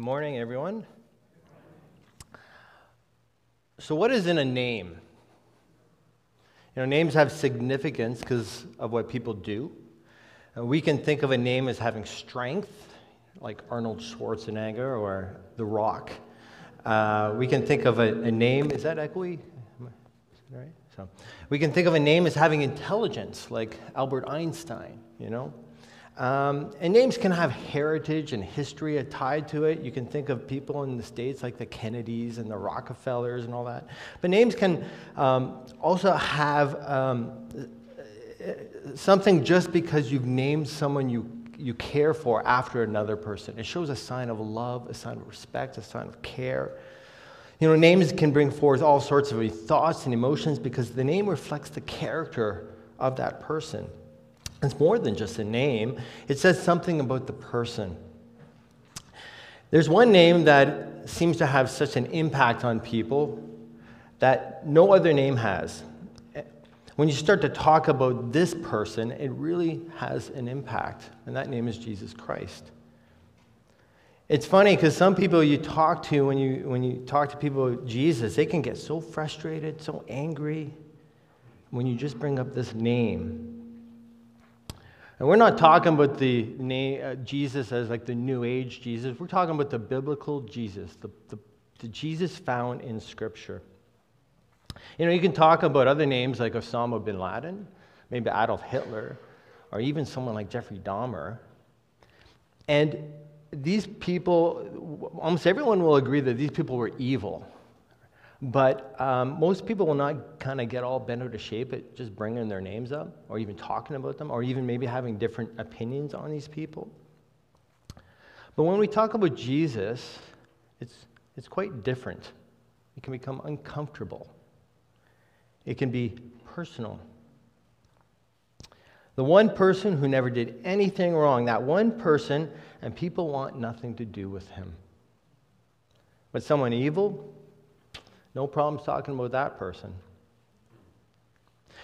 morning, everyone. So, what is in a name? You know, names have significance because of what people do. Uh, we can think of a name as having strength, like Arnold Schwarzenegger or The Rock. Uh, we can think of a, a, name, is that echoey? Right? So, we can think of a name as having intelligence, like Albert Einstein, you know? Um, and names can have heritage and history tied to it. You can think of people in the States like the Kennedys and the Rockefellers and all that. But names can um, also have um, something just because you've named someone you, you care for after another person. It shows a sign of love, a sign of respect, a sign of care. You know, names can bring forth all sorts of thoughts and emotions because the name reflects the character of that person. It's more than just a name, it says something about the person. There's one name that seems to have such an impact on people that no other name has. When you start to talk about this person, it really has an impact, and that name is Jesus Christ. It's funny because some people you talk to, when you, when you talk to people about Jesus, they can get so frustrated, so angry when you just bring up this name. And we're not talking about the name, uh, Jesus as like the New Age Jesus. We're talking about the biblical Jesus, the, the, the Jesus found in Scripture. You know, you can talk about other names like Osama bin Laden, maybe Adolf Hitler, or even someone like Jeffrey Dahmer. And these people, almost everyone will agree that these people were evil. But um, most people will not kind of get all bent out of shape at just bringing their names up or even talking about them or even maybe having different opinions on these people. But when we talk about Jesus, it's, it's quite different. It can become uncomfortable, it can be personal. The one person who never did anything wrong, that one person, and people want nothing to do with him. But someone evil, no problems talking about that person.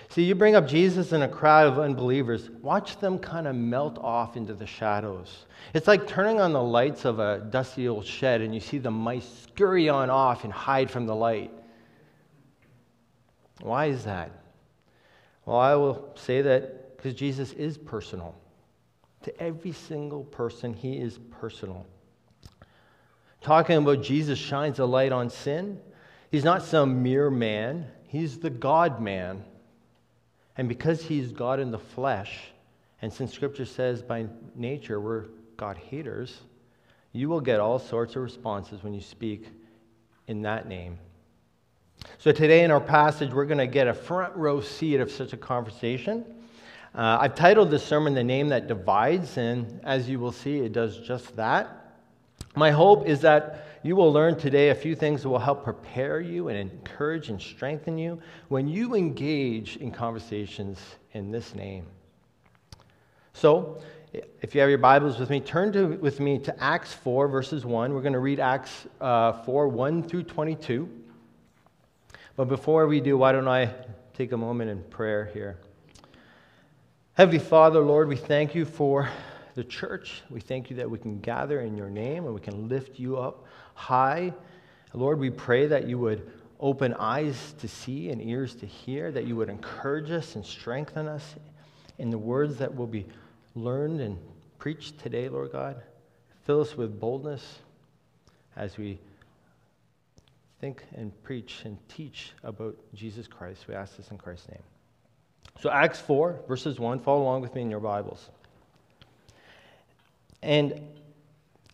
See, you bring up Jesus in a crowd of unbelievers, watch them kind of melt off into the shadows. It's like turning on the lights of a dusty old shed and you see the mice scurry on off and hide from the light. Why is that? Well, I will say that because Jesus is personal. To every single person, he is personal. Talking about Jesus shines a light on sin He's not some mere man, he's the God man. And because he's God in the flesh, and since Scripture says by nature we're God haters, you will get all sorts of responses when you speak in that name. So, today in our passage, we're going to get a front row seat of such a conversation. Uh, I've titled this sermon The Name That Divides, and as you will see, it does just that. My hope is that you will learn today a few things that will help prepare you and encourage and strengthen you when you engage in conversations in this name. So, if you have your Bibles with me, turn to, with me to Acts 4, verses 1. We're going to read Acts uh, 4, 1 through 22. But before we do, why don't I take a moment in prayer here? Heavenly Father, Lord, we thank you for the church. We thank you that we can gather in your name and we can lift you up high. Lord, we pray that you would open eyes to see and ears to hear, that you would encourage us and strengthen us in the words that will be learned and preached today, Lord God. Fill us with boldness as we think and preach and teach about Jesus Christ. We ask this in Christ's name. So, Acts 4, verses 1, follow along with me in your Bibles. And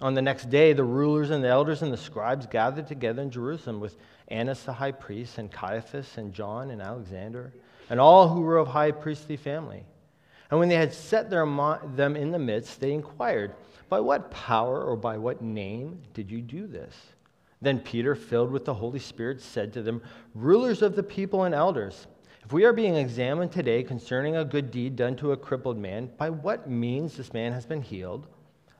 On the next day, the rulers and the elders and the scribes gathered together in Jerusalem with Annas the high priest, and Caiaphas, and John, and Alexander, and all who were of high priestly family. And when they had set their, them in the midst, they inquired, By what power or by what name did you do this? Then Peter, filled with the Holy Spirit, said to them, Rulers of the people and elders, If we are being examined today concerning a good deed done to a crippled man, by what means this man has been healed,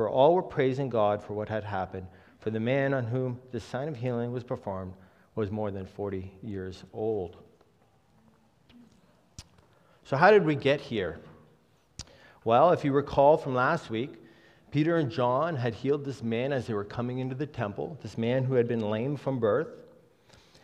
for all were praising God for what had happened. For the man on whom the sign of healing was performed was more than 40 years old. So, how did we get here? Well, if you recall from last week, Peter and John had healed this man as they were coming into the temple, this man who had been lame from birth.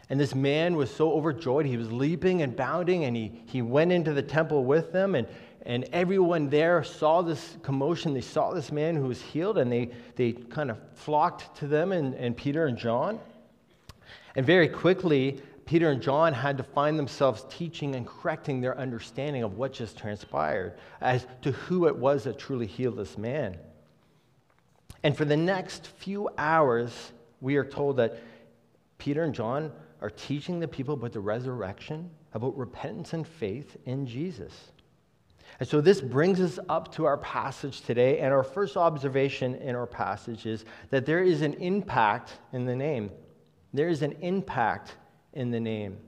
And this man was so overjoyed, he was leaping and bounding, and he, he went into the temple with them. And, and everyone there saw this commotion. They saw this man who was healed, and they, they kind of flocked to them and, and Peter and John. And very quickly, Peter and John had to find themselves teaching and correcting their understanding of what just transpired as to who it was that truly healed this man. And for the next few hours, we are told that Peter and John are teaching the people about the resurrection, about repentance and faith in Jesus. And so this brings us up to our passage today. And our first observation in our passage is that there is an impact in the name. There is an impact in the name.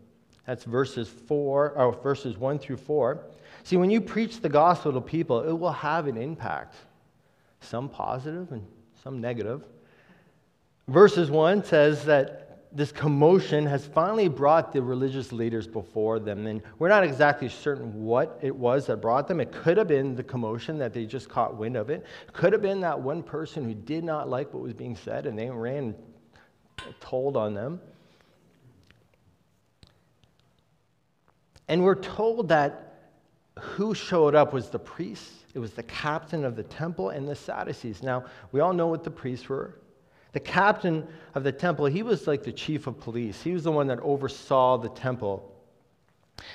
That's verses four, or verses one through four. See, when you preach the gospel to people, it will have an impact. Some positive and some negative. Verses one says that this commotion has finally brought the religious leaders before them. And we're not exactly certain what it was that brought them. It could have been the commotion that they just caught wind of it. could have been that one person who did not like what was being said and they ran told on them. And we're told that who showed up was the priests, it was the captain of the temple, and the Sadducees. Now, we all know what the priests were. The captain of the temple, he was like the chief of police. He was the one that oversaw the temple.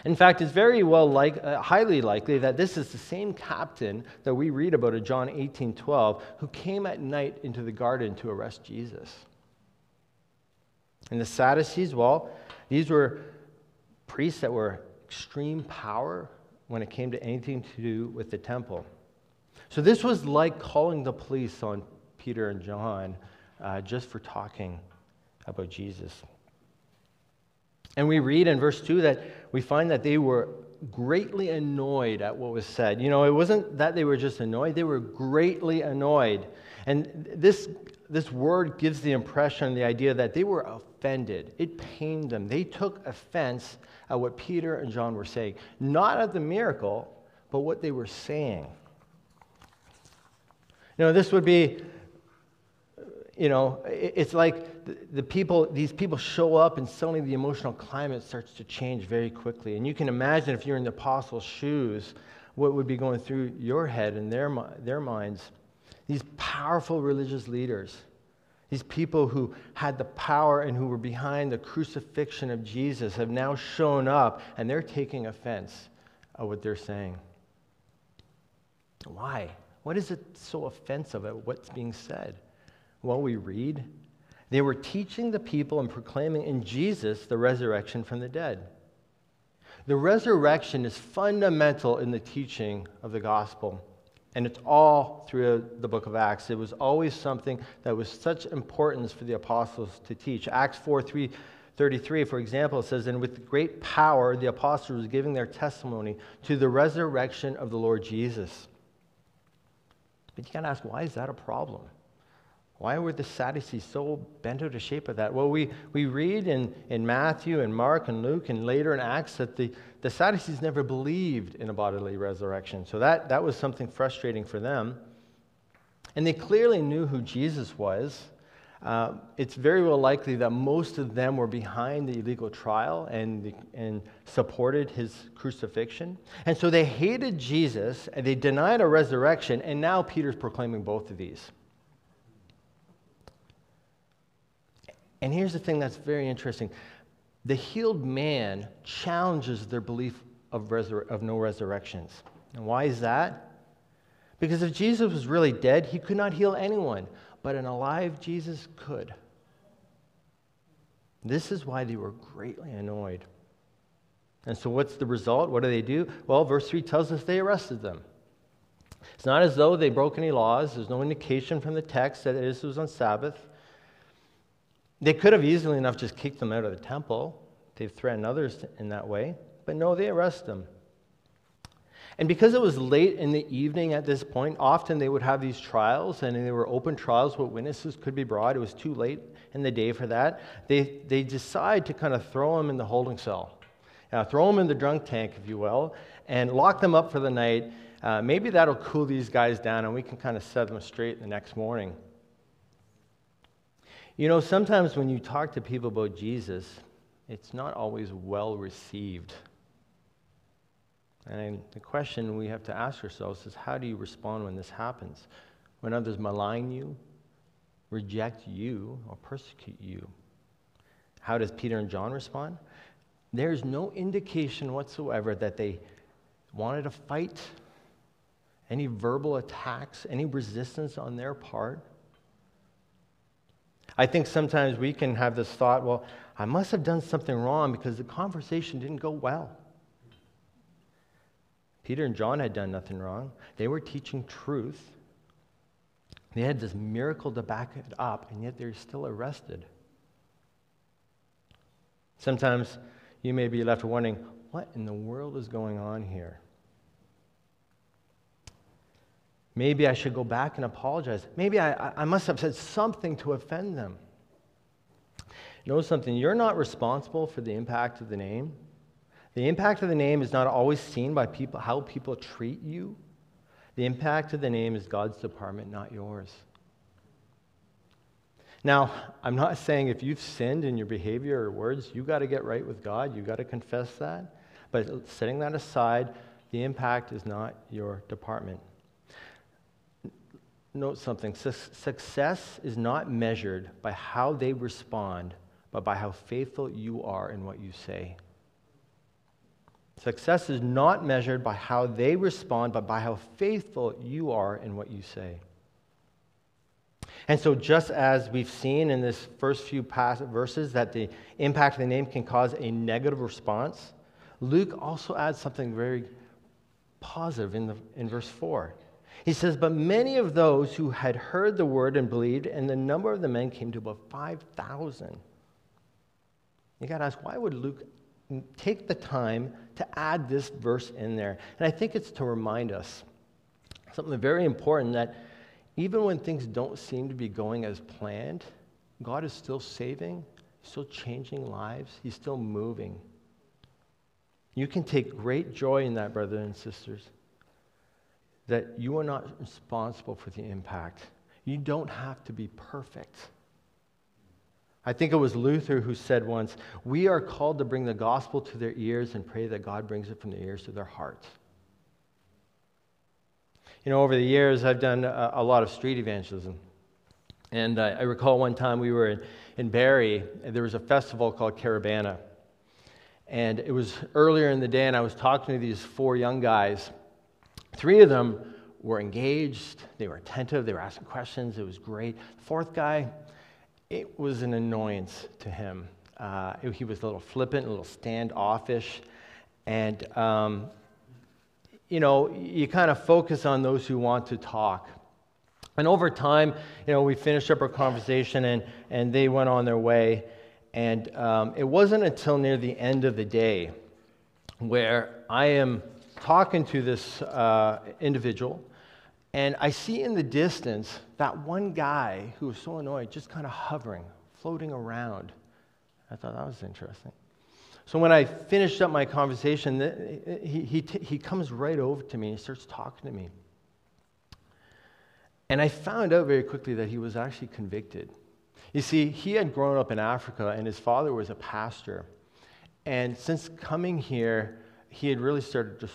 In fact, it's very well like, uh, highly likely that this is the same captain that we read about in John 18 12, who came at night into the garden to arrest Jesus. And the Sadducees, well, these were priests that were extreme power when it came to anything to do with the temple. So this was like calling the police on Peter and John uh, just for talking about Jesus. And we read in verse 2 that we find that they were greatly annoyed at what was said. You know, it wasn't that they were just annoyed, they were greatly annoyed. And this, this word gives the impression, the idea that they were offended. It pained them. They took offense at what Peter and John were saying, not at the miracle, but what they were saying. You know, this would be you know, it's like the, people, these people show up and suddenly the emotional climate starts to change very quickly. And you can imagine if you're in the apostles' shoes, what would be going through your head and their, their minds. These powerful religious leaders, these people who had the power and who were behind the crucifixion of Jesus have now shown up and they're taking offense at what they're saying. Why? What is it so offensive at what's being said? Well, we read, they were teaching the people and proclaiming in Jesus the resurrection from the dead. The resurrection is fundamental in the teaching of the gospel. And it's all through the book of Acts. It was always something that was such importance for the apostles to teach. Acts 4 3 33, for example, says, And with great power the apostles were giving their testimony to the resurrection of the Lord Jesus. But you got to ask, why is that a problem? Why were the Sadducees so bent out of shape of that? Well, we, we read in, in Matthew and Mark and Luke and later in Acts that the, the Sadducees never believed in a bodily resurrection. So that, that was something frustrating for them. And they clearly knew who Jesus was. Uh, it's very well likely that most of them were behind the illegal trial and, the, and supported his crucifixion. And so they hated Jesus and they denied a resurrection, and now Peter's proclaiming both of these. And here's the thing that's very interesting the healed man challenges their belief of, resur- of no resurrections. And why is that? Because if Jesus was really dead, he could not heal anyone, but an alive Jesus could. This is why they were greatly annoyed. And so, what's the result? What do they do? Well, verse 3 tells us they arrested them. It's not as though they broke any laws. There's no indication from the text that this was on Sabbath. They could have easily enough just kicked them out of the temple. They've threatened others in that way. But no, they arrest them. And because it was late in the evening at this point, often they would have these trials, and they were open trials where witnesses could be brought. It was too late in the day for that. They, they decide to kind of throw them in the holding cell, uh, throw them in the drunk tank, if you will, and lock them up for the night. Uh, maybe that'll cool these guys down, and we can kind of set them straight the next morning. You know, sometimes when you talk to people about Jesus, it's not always well received. And the question we have to ask ourselves is how do you respond when this happens? When others malign you, reject you, or persecute you? How does Peter and John respond? There's no indication whatsoever that they wanted to fight, any verbal attacks, any resistance on their part. I think sometimes we can have this thought, well, I must have done something wrong because the conversation didn't go well. Peter and John had done nothing wrong. They were teaching truth. They had this miracle to back it up, and yet they're still arrested. Sometimes you may be left wondering, what in the world is going on here? Maybe I should go back and apologize. Maybe I, I must have said something to offend them. Know something, you're not responsible for the impact of the name. The impact of the name is not always seen by people, how people treat you. The impact of the name is God's department, not yours. Now, I'm not saying if you've sinned in your behavior or words, you got to get right with God, you got to confess that. But setting that aside, the impact is not your department note something success is not measured by how they respond, but by how faithful you are in what you say. Success is not measured by how they respond, but by how faithful you are in what you say. And so, just as we've seen in this first few verses that the impact of the name can cause a negative response, Luke also adds something very positive in, the, in verse 4. He says, But many of those who had heard the word and believed, and the number of the men came to about 5,000. You got to ask, why would Luke take the time to add this verse in there? And I think it's to remind us something very important that even when things don't seem to be going as planned, God is still saving, still changing lives, He's still moving. You can take great joy in that, brothers and sisters that you are not responsible for the impact. You don't have to be perfect. I think it was Luther who said once, We are called to bring the gospel to their ears and pray that God brings it from their ears to their hearts. You know, over the years, I've done a, a lot of street evangelism. And uh, I recall one time we were in, in Barrie, there was a festival called Caribana. And it was earlier in the day, and I was talking to these four young guys Three of them were engaged, they were attentive, they were asking questions, it was great. The fourth guy, it was an annoyance to him. Uh, he was a little flippant, a little standoffish, and um, you know, you kind of focus on those who want to talk. And over time, you know, we finished up our conversation and, and they went on their way. And um, it wasn't until near the end of the day where I am talking to this uh, individual, and I see in the distance that one guy who was so annoyed just kind of hovering, floating around. I thought that was interesting. So when I finished up my conversation, he, he, he comes right over to me and starts talking to me. And I found out very quickly that he was actually convicted. You see, he had grown up in Africa, and his father was a pastor. And since coming here, he had really started to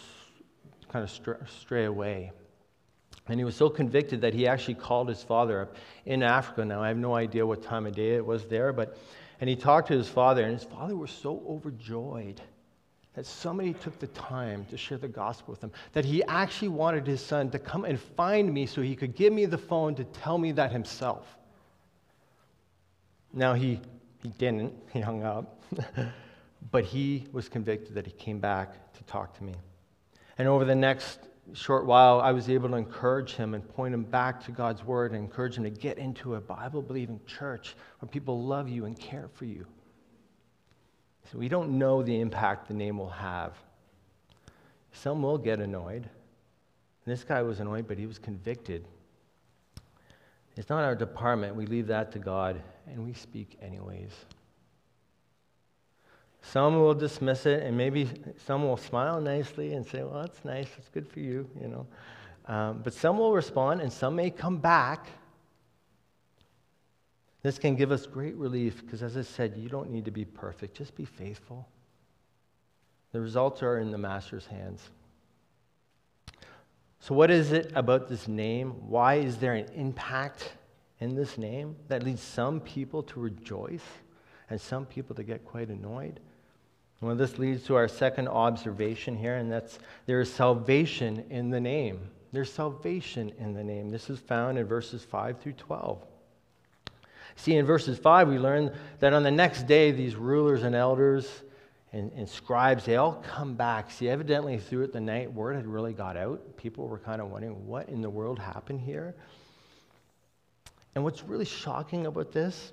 kind of stray away. And he was so convicted that he actually called his father up in Africa. Now, I have no idea what time of day it was there, but, and he talked to his father, and his father was so overjoyed that somebody took the time to share the gospel with him, that he actually wanted his son to come and find me so he could give me the phone to tell me that himself. Now, he, he didn't, he hung up, but he was convicted that he came back to talk to me. And over the next short while, I was able to encourage him and point him back to God's word and encourage him to get into a Bible believing church where people love you and care for you. So we don't know the impact the name will have. Some will get annoyed. And this guy was annoyed, but he was convicted. It's not our department. We leave that to God, and we speak anyways. Some will dismiss it, and maybe some will smile nicely and say, Well, that's nice. It's good for you, you know. Um, but some will respond, and some may come back this can give us great relief because, as I said, you don't need to be perfect, just be faithful. The results are in the Master's hands. So, what is it about this name? Why is there an impact in this name that leads some people to rejoice and some people to get quite annoyed? Well, this leads to our second observation here, and that's there is salvation in the name. There's salvation in the name. This is found in verses 5 through 12. See, in verses 5, we learn that on the next day, these rulers and elders and, and scribes, they all come back. See, evidently, through it the night, word had really got out. People were kind of wondering, what in the world happened here? And what's really shocking about this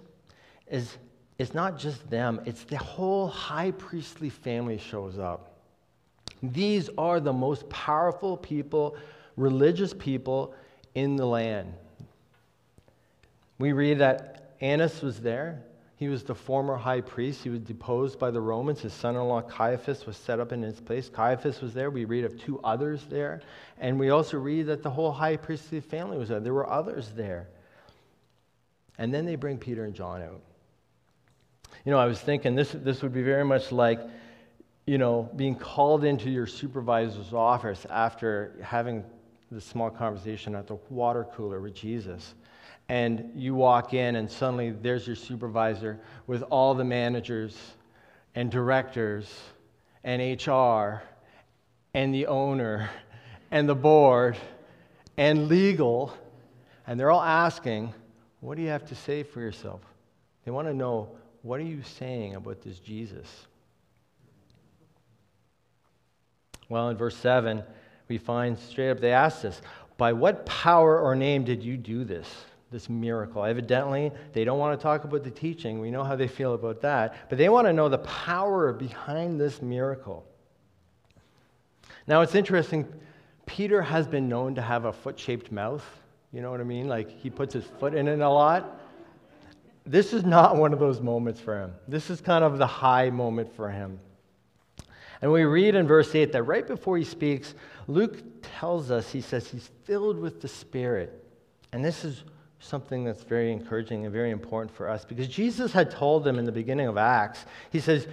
is it's not just them, it's the whole high priestly family shows up. These are the most powerful people, religious people in the land. We read that Annas was there. He was the former high priest. He was deposed by the Romans. His son in law Caiaphas was set up in his place. Caiaphas was there. We read of two others there. And we also read that the whole high priestly family was there. There were others there. And then they bring Peter and John out. You know, I was thinking this, this would be very much like, you know, being called into your supervisor's office after having the small conversation at the water cooler with Jesus and you walk in, and suddenly there's your supervisor with all the managers and directors and HR and the owner and the board and legal, and they're all asking, What do you have to say for yourself? They want to know, What are you saying about this Jesus? Well, in verse 7, we find straight up they ask this By what power or name did you do this? this miracle. Evidently, they don't want to talk about the teaching. We know how they feel about that. But they want to know the power behind this miracle. Now, it's interesting. Peter has been known to have a foot shaped mouth. You know what I mean? Like he puts his foot in it a lot. This is not one of those moments for him. This is kind of the high moment for him. And we read in verse 8 that right before he speaks, Luke tells us, he says, he's filled with the Spirit. And this is something that's very encouraging and very important for us because Jesus had told them in the beginning of Acts, He says,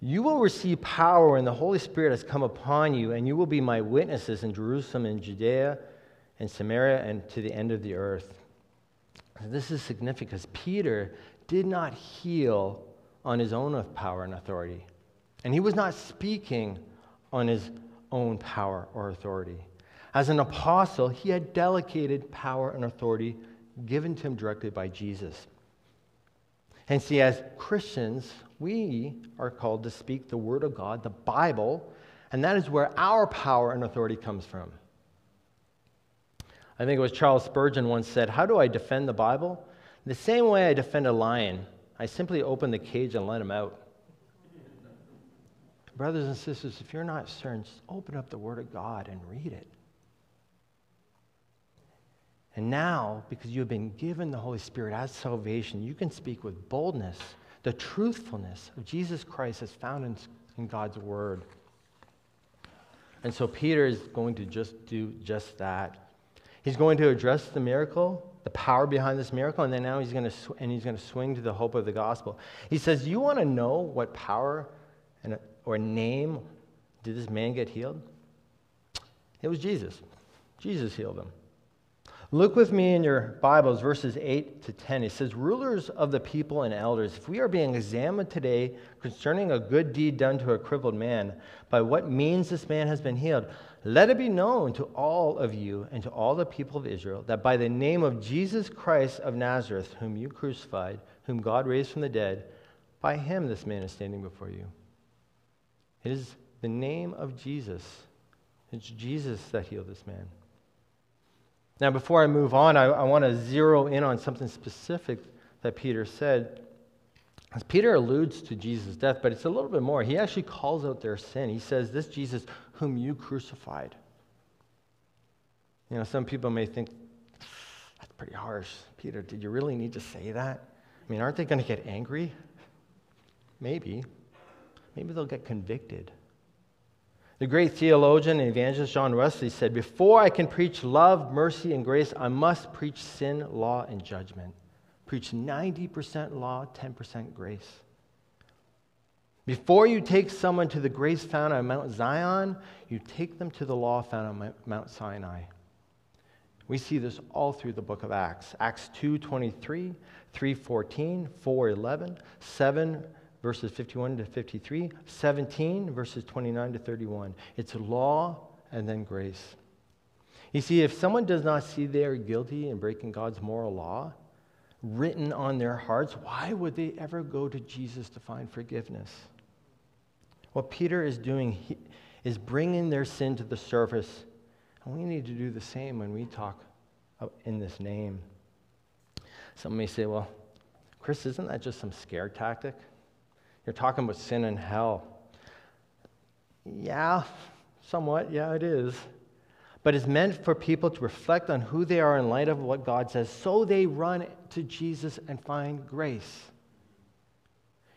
You will receive power when the Holy Spirit has come upon you, and you will be my witnesses in Jerusalem and Judea and Samaria and to the end of the earth. This is significant because Peter did not heal on his own power and authority. And he was not speaking on his own power or authority. As an apostle, he had delegated power and authority given to him directly by Jesus. And see, as Christians, we are called to speak the Word of God, the Bible, And that is where our power and authority comes from. I think it was Charles Spurgeon once said, How do I defend the Bible? The same way I defend a lion, I simply open the cage and let him out. Brothers and sisters, if you're not certain, just open up the Word of God and read it. And now, because you have been given the Holy Spirit as salvation, you can speak with boldness the truthfulness of Jesus Christ as found in, in God's Word. And so Peter is going to just do just that. He's going to address the miracle, the power behind this miracle, and then now he's going to sw- and he's going to swing to the hope of the gospel. He says, "You want to know what power and or name did this man get healed? It was Jesus. Jesus healed him. Look with me in your Bibles, verses 8 to 10. It says, Rulers of the people and elders, if we are being examined today concerning a good deed done to a crippled man, by what means this man has been healed, let it be known to all of you and to all the people of Israel that by the name of Jesus Christ of Nazareth, whom you crucified, whom God raised from the dead, by him this man is standing before you. It is the name of Jesus. It's Jesus that healed this man. Now, before I move on, I, I want to zero in on something specific that Peter said. As Peter alludes to Jesus' death, but it's a little bit more. He actually calls out their sin. He says, This Jesus whom you crucified. You know, some people may think, That's pretty harsh. Peter, did you really need to say that? I mean, aren't they going to get angry? Maybe. Maybe they'll get convicted. The great theologian and evangelist John Wesley said, Before I can preach love, mercy, and grace, I must preach sin, law, and judgment. Preach 90% law, 10% grace. Before you take someone to the grace found on Mount Zion, you take them to the law found on Mount Sinai. We see this all through the book of Acts. Acts 2:23, 3:14, 4:11, 7 verses 51 to 53, 17, verses 29 to 31. It's law and then grace. You see, if someone does not see they are guilty in breaking God's moral law written on their hearts, why would they ever go to Jesus to find forgiveness? What Peter is doing is bringing their sin to the surface, and we need to do the same when we talk in this name. Some may say, well, Chris, isn't that just some scare tactic? You're talking about sin and hell. Yeah, somewhat. Yeah, it is. But it's meant for people to reflect on who they are in light of what God says, so they run to Jesus and find grace.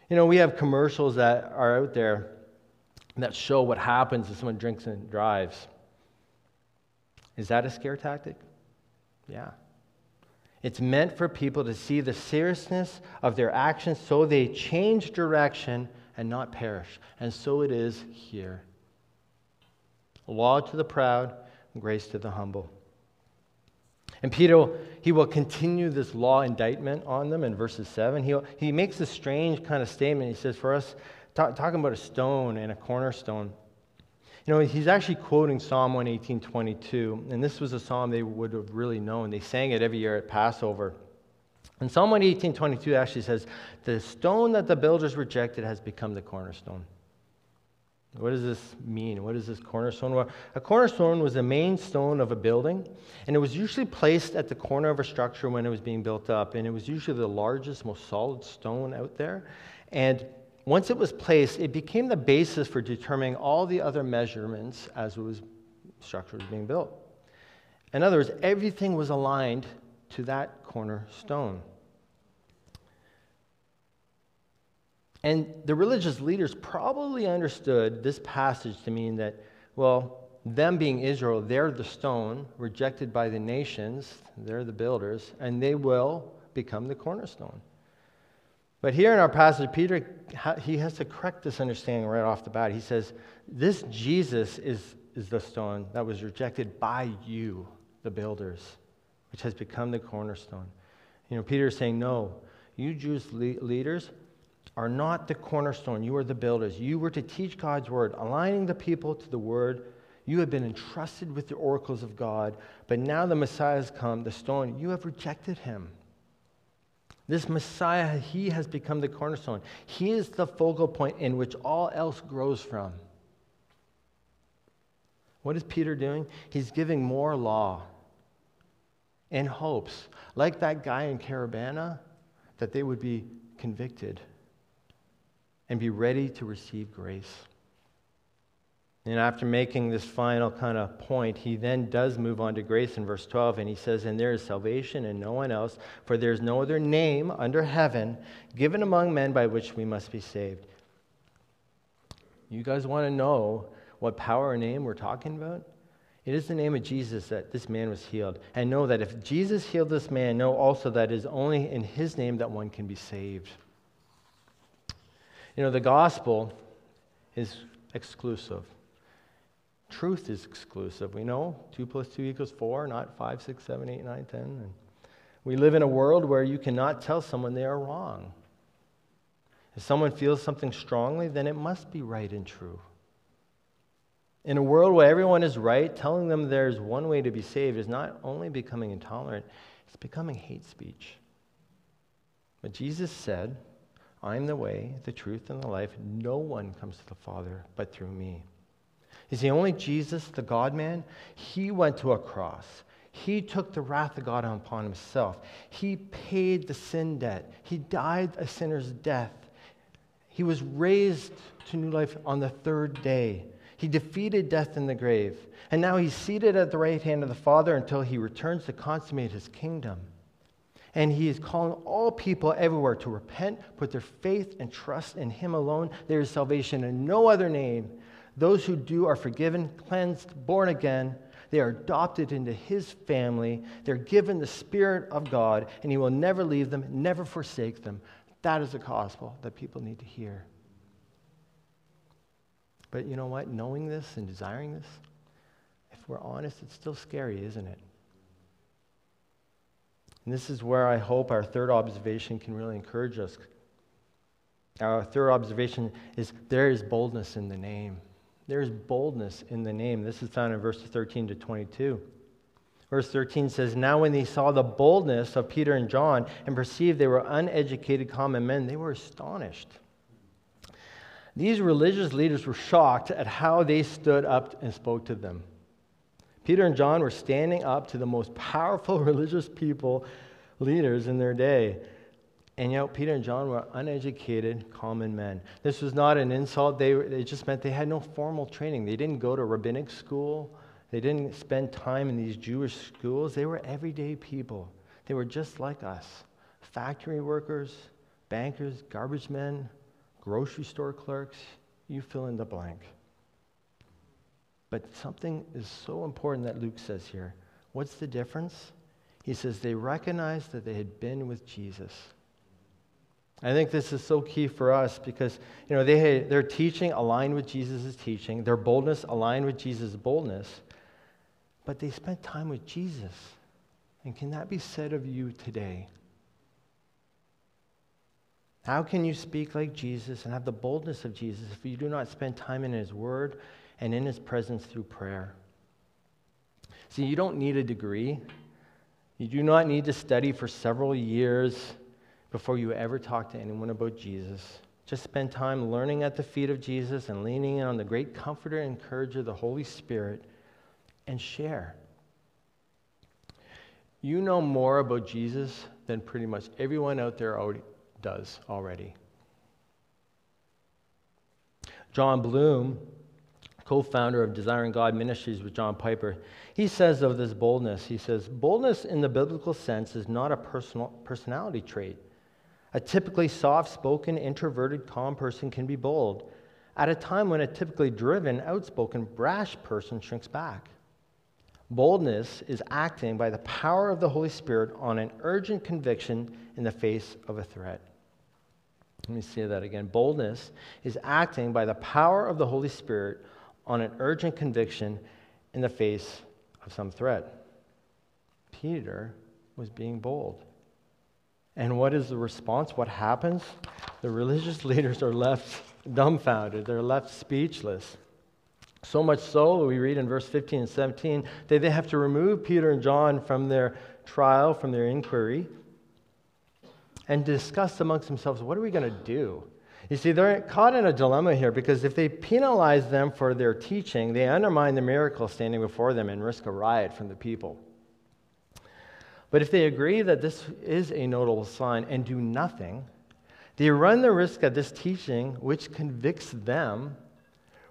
You know, we have commercials that are out there that show what happens if someone drinks and drives. Is that a scare tactic? Yeah. It's meant for people to see the seriousness of their actions so they change direction and not perish. And so it is here. Law to the proud, grace to the humble. And Peter, he will continue this law indictment on them in verses 7. He, he makes a strange kind of statement. He says, For us, talk, talking about a stone and a cornerstone, you know, he's actually quoting Psalm 118, 22, and this was a psalm they would have really known. They sang it every year at Passover. And Psalm 118, 22 actually says, The stone that the builders rejected has become the cornerstone. What does this mean? What is this cornerstone? Well, a cornerstone was the main stone of a building, and it was usually placed at the corner of a structure when it was being built up, and it was usually the largest, most solid stone out there. And once it was placed, it became the basis for determining all the other measurements as it was structure was being built. In other words, everything was aligned to that cornerstone. And the religious leaders probably understood this passage to mean that, well, them being Israel, they're the stone rejected by the nations, they're the builders, and they will become the cornerstone. But here in our passage, Peter, he has to correct this understanding right off the bat. He says, This Jesus is, is the stone that was rejected by you, the builders, which has become the cornerstone. You know, Peter is saying, No, you Jewish le- leaders are not the cornerstone. You are the builders. You were to teach God's word, aligning the people to the word. You have been entrusted with the oracles of God, but now the Messiah has come, the stone. You have rejected him. This Messiah, he has become the cornerstone. He is the focal point in which all else grows from. What is Peter doing? He's giving more law in hopes, like that guy in Caribana, that they would be convicted and be ready to receive grace. And after making this final kind of point, he then does move on to grace in verse 12, and he says, And there is salvation in no one else, for there is no other name under heaven given among men by which we must be saved. You guys want to know what power or name we're talking about? It is the name of Jesus that this man was healed. And know that if Jesus healed this man, know also that it is only in his name that one can be saved. You know, the gospel is exclusive. Truth is exclusive. We know 2 plus 2 equals 4, not 5, 6, 7, 8, 9, 10. And we live in a world where you cannot tell someone they are wrong. If someone feels something strongly, then it must be right and true. In a world where everyone is right, telling them there's one way to be saved is not only becoming intolerant, it's becoming hate speech. But Jesus said, I'm the way, the truth, and the life. No one comes to the Father but through me. Is the only Jesus, the God man? He went to a cross. He took the wrath of God upon himself. He paid the sin debt. He died a sinner's death. He was raised to new life on the third day. He defeated death in the grave. And now he's seated at the right hand of the Father until he returns to consummate his kingdom. And he is calling all people everywhere to repent, put their faith and trust in him alone. There is salvation in no other name. Those who do are forgiven, cleansed, born again. They are adopted into his family. They're given the Spirit of God, and he will never leave them, never forsake them. That is the gospel that people need to hear. But you know what? Knowing this and desiring this, if we're honest, it's still scary, isn't it? And this is where I hope our third observation can really encourage us. Our third observation is there is boldness in the name. There is boldness in the name. This is found in verses 13 to 22. Verse 13 says, Now when they saw the boldness of Peter and John and perceived they were uneducated common men, they were astonished. These religious leaders were shocked at how they stood up and spoke to them. Peter and John were standing up to the most powerful religious people, leaders in their day. And yet, Peter and John were uneducated, common men. This was not an insult. They, it just meant they had no formal training. They didn't go to rabbinic school, they didn't spend time in these Jewish schools. They were everyday people. They were just like us factory workers, bankers, garbage men, grocery store clerks. You fill in the blank. But something is so important that Luke says here. What's the difference? He says they recognized that they had been with Jesus. I think this is so key for us because you know they their teaching aligned with Jesus' teaching, their boldness aligned with Jesus' boldness, but they spent time with Jesus. And can that be said of you today? How can you speak like Jesus and have the boldness of Jesus if you do not spend time in His Word and in His presence through prayer? See, you don't need a degree. You do not need to study for several years before you ever talk to anyone about Jesus. Just spend time learning at the feet of Jesus and leaning in on the great comforter and encourager, the Holy Spirit, and share. You know more about Jesus than pretty much everyone out there already does already. Jon Bloom, co founder of Desiring God Ministries with John Piper, he says of this boldness, he says, boldness in the biblical sense is not a personal personality trait. A typically soft spoken, introverted, calm person can be bold at a time when a typically driven, outspoken, brash person shrinks back. Boldness is acting by the power of the Holy Spirit on an urgent conviction in the face of a threat. Let me say that again. Boldness is acting by the power of the Holy Spirit on an urgent conviction in the face of some threat. Peter was being bold. And what is the response? What happens? The religious leaders are left dumbfounded, they're left speechless. So much so, we read in verse 15 and 17, that they have to remove Peter and John from their trial, from their inquiry, and discuss amongst themselves what are we going to do? You see, they're caught in a dilemma here because if they penalize them for their teaching, they undermine the miracle standing before them and risk a riot from the people. But if they agree that this is a notable sign and do nothing, they run the risk that this teaching, which convicts them,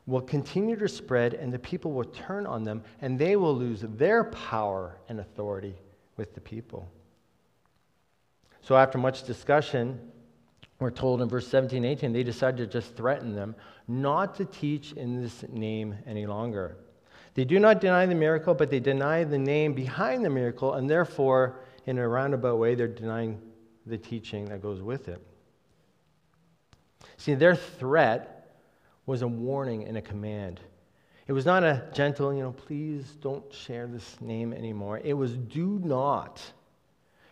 will continue to spread and the people will turn on them and they will lose their power and authority with the people. So, after much discussion, we're told in verse 17 18, they decided to just threaten them not to teach in this name any longer. They do not deny the miracle, but they deny the name behind the miracle, and therefore, in a roundabout way, they're denying the teaching that goes with it. See, their threat was a warning and a command. It was not a gentle, you know, please don't share this name anymore. It was do not.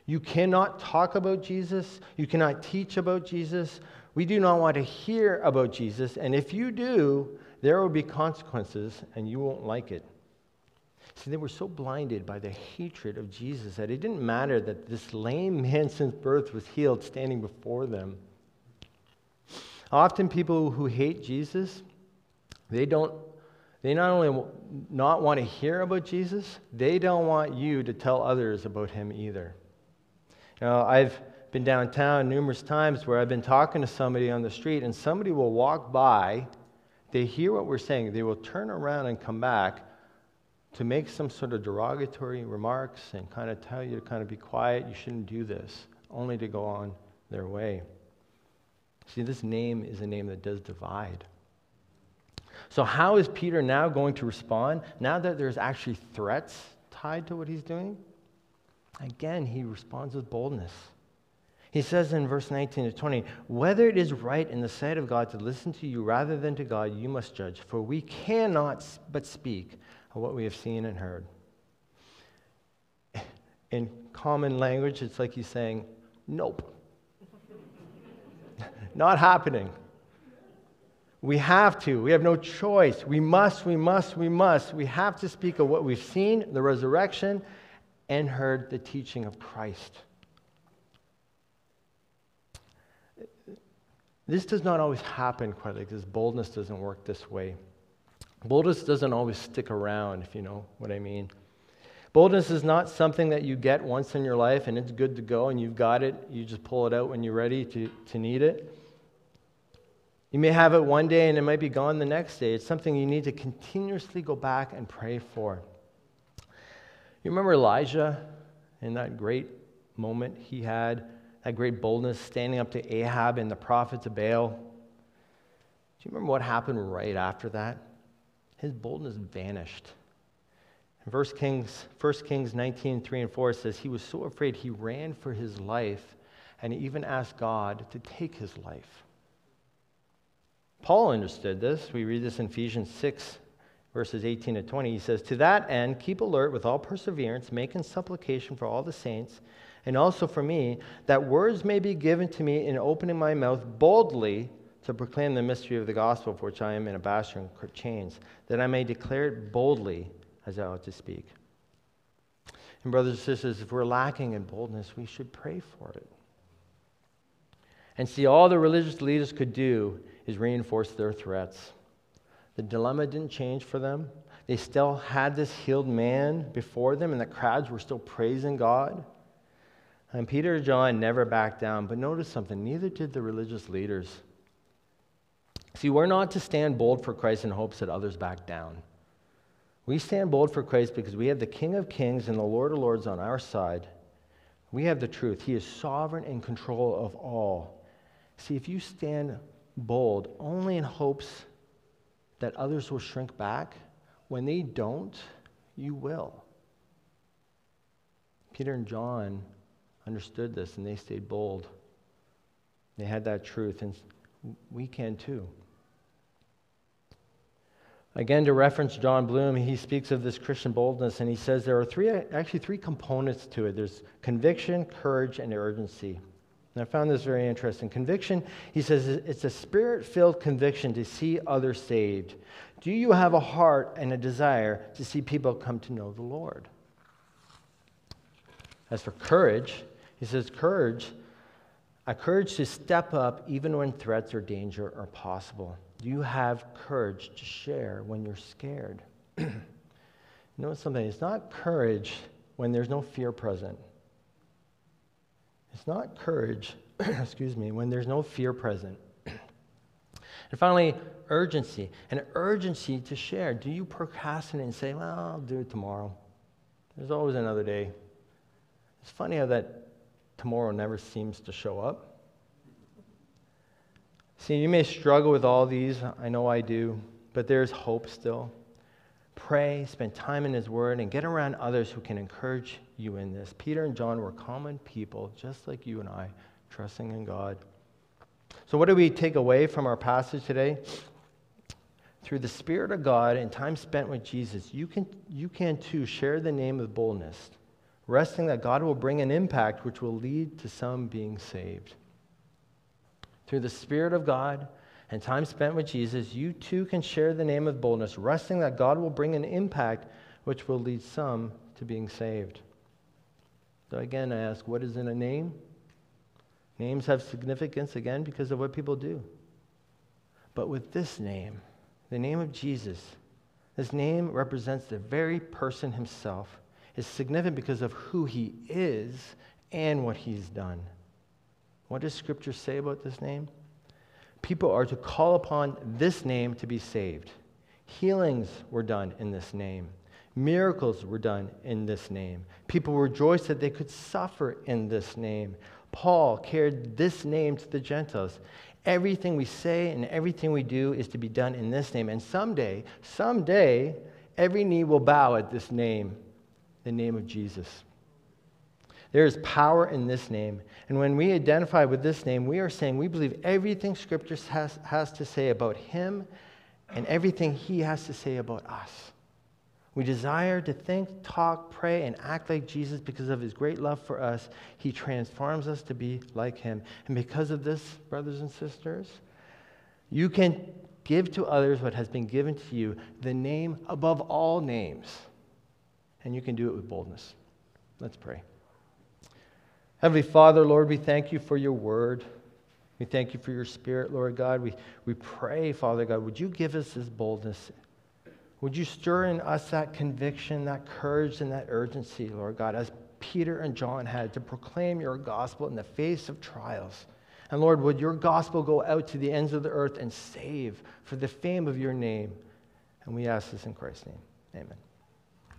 You cannot talk about Jesus. You cannot teach about Jesus. We do not want to hear about Jesus. And if you do, there will be consequences and you won't like it. See, they were so blinded by the hatred of Jesus that it didn't matter that this lame man since birth was healed standing before them. Often, people who hate Jesus, they don't. They not only not want to hear about Jesus, they don't want you to tell others about him either. Know, I've been downtown numerous times where I've been talking to somebody on the street, and somebody will walk by they hear what we're saying, they will turn around and come back to make some sort of derogatory remarks and kind of tell you to kind of be quiet, you shouldn't do this, only to go on their way. See, this name is a name that does divide. So, how is Peter now going to respond now that there's actually threats tied to what he's doing? Again, he responds with boldness. He says in verse 19 to 20, Whether it is right in the sight of God to listen to you rather than to God, you must judge, for we cannot but speak of what we have seen and heard. In common language, it's like he's saying, Nope. Not happening. We have to. We have no choice. We must, we must, we must. We have to speak of what we've seen, the resurrection, and heard the teaching of Christ. This does not always happen quite like this. Boldness doesn't work this way. Boldness doesn't always stick around, if you know what I mean. Boldness is not something that you get once in your life and it's good to go and you've got it. You just pull it out when you're ready to, to need it. You may have it one day and it might be gone the next day. It's something you need to continuously go back and pray for. You remember Elijah in that great moment he had that great boldness, standing up to Ahab and the prophets of Baal. Do you remember what happened right after that? His boldness vanished. In 1 Kings, 1 Kings 19, 3 and 4 says, He was so afraid he ran for his life and even asked God to take his life. Paul understood this. We read this in Ephesians 6, verses 18 to 20. He says, To that end, keep alert with all perseverance, making supplication for all the saints and also for me, that words may be given to me in opening my mouth boldly to proclaim the mystery of the gospel, for which I am an ambassador in chains, that I may declare it boldly as I ought to speak. And, brothers and sisters, if we're lacking in boldness, we should pray for it. And see, all the religious leaders could do is reinforce their threats. The dilemma didn't change for them. They still had this healed man before them, and the crowds were still praising God. And Peter and John never backed down. But notice something neither did the religious leaders. See, we're not to stand bold for Christ in hopes that others back down. We stand bold for Christ because we have the King of Kings and the Lord of Lords on our side. We have the truth. He is sovereign and control of all. See, if you stand bold only in hopes that others will shrink back, when they don't, you will. Peter and John understood this and they stayed bold. They had that truth, and we can too. Again, to reference Jon Bloom, he speaks of this Christian boldness and he says there are three, actually three components to it there's conviction, courage, and urgency. And I found this very interesting. Conviction, he says, it's a spirit filled conviction to see others saved. Do you have a heart and a desire to see people come to know the Lord? As for courage, he says, courage, A courage to step up even when threats or danger are possible. Do you have courage to share when you're scared? you know something? It's not courage when there's no fear present. It's not courage, excuse me, when there's no fear present. and finally, urgency. An urgency to share. Do you procrastinate and say, well, I'll do it tomorrow? There's always another day. It's funny how that tomorrow never seems to show up. See, you may struggle with all these. I know I do, but there's hope still. Pray, spend time in His Word, and get around others who can encourage you in this. Peter and John were common people, just like you and I, trusting in God. So, what do we take away from our passage today? Through the Spirit of God and time spent with Jesus, you can, you can too share the name of boldness, resting that God will bring an impact which will lead to some being saved. Through the Spirit of God and time spent with Jesus, you too can share the name of boldness, resting that God will bring an impact which will lead some to being saved. So, again, I ask, what is in a name? Names have significance, again, because of what people do. But with this name, the name of Jesus, this name represents the very person himself. It's significant because of who he is and what he's done. What does Scripture say about this name? People are to call upon this name to be saved. Healings were done in this name. Miracles were done in this name. People rejoiced that they could suffer in this name. Paul carried this name to the Gentiles. Everything we say and everything we do is to be done in this name. And someday, someday, every knee will bow at this name, the name of Jesus. There is power in this name. And when we identify with this name, we are saying we believe everything Scripture has, has to say about Him and everything He has to say about us. We desire to think, talk, pray, and act like Jesus because of his great love for us. He transforms us to be like him. And because of this, brothers and sisters, you can give to others what has been given to you, the name above all names. And you can do it with boldness. Let's pray. Heavenly Father, Lord, we thank you for your word. We thank you for your spirit, Lord God. We, we pray, Father God, would you give us this boldness would you stir in us that conviction, that courage, and that urgency, Lord God, as Peter and John had to proclaim your gospel in the face of trials? And Lord, would your gospel go out to the ends of the earth and save for the fame of your name? And we ask this in Christ's name. Amen.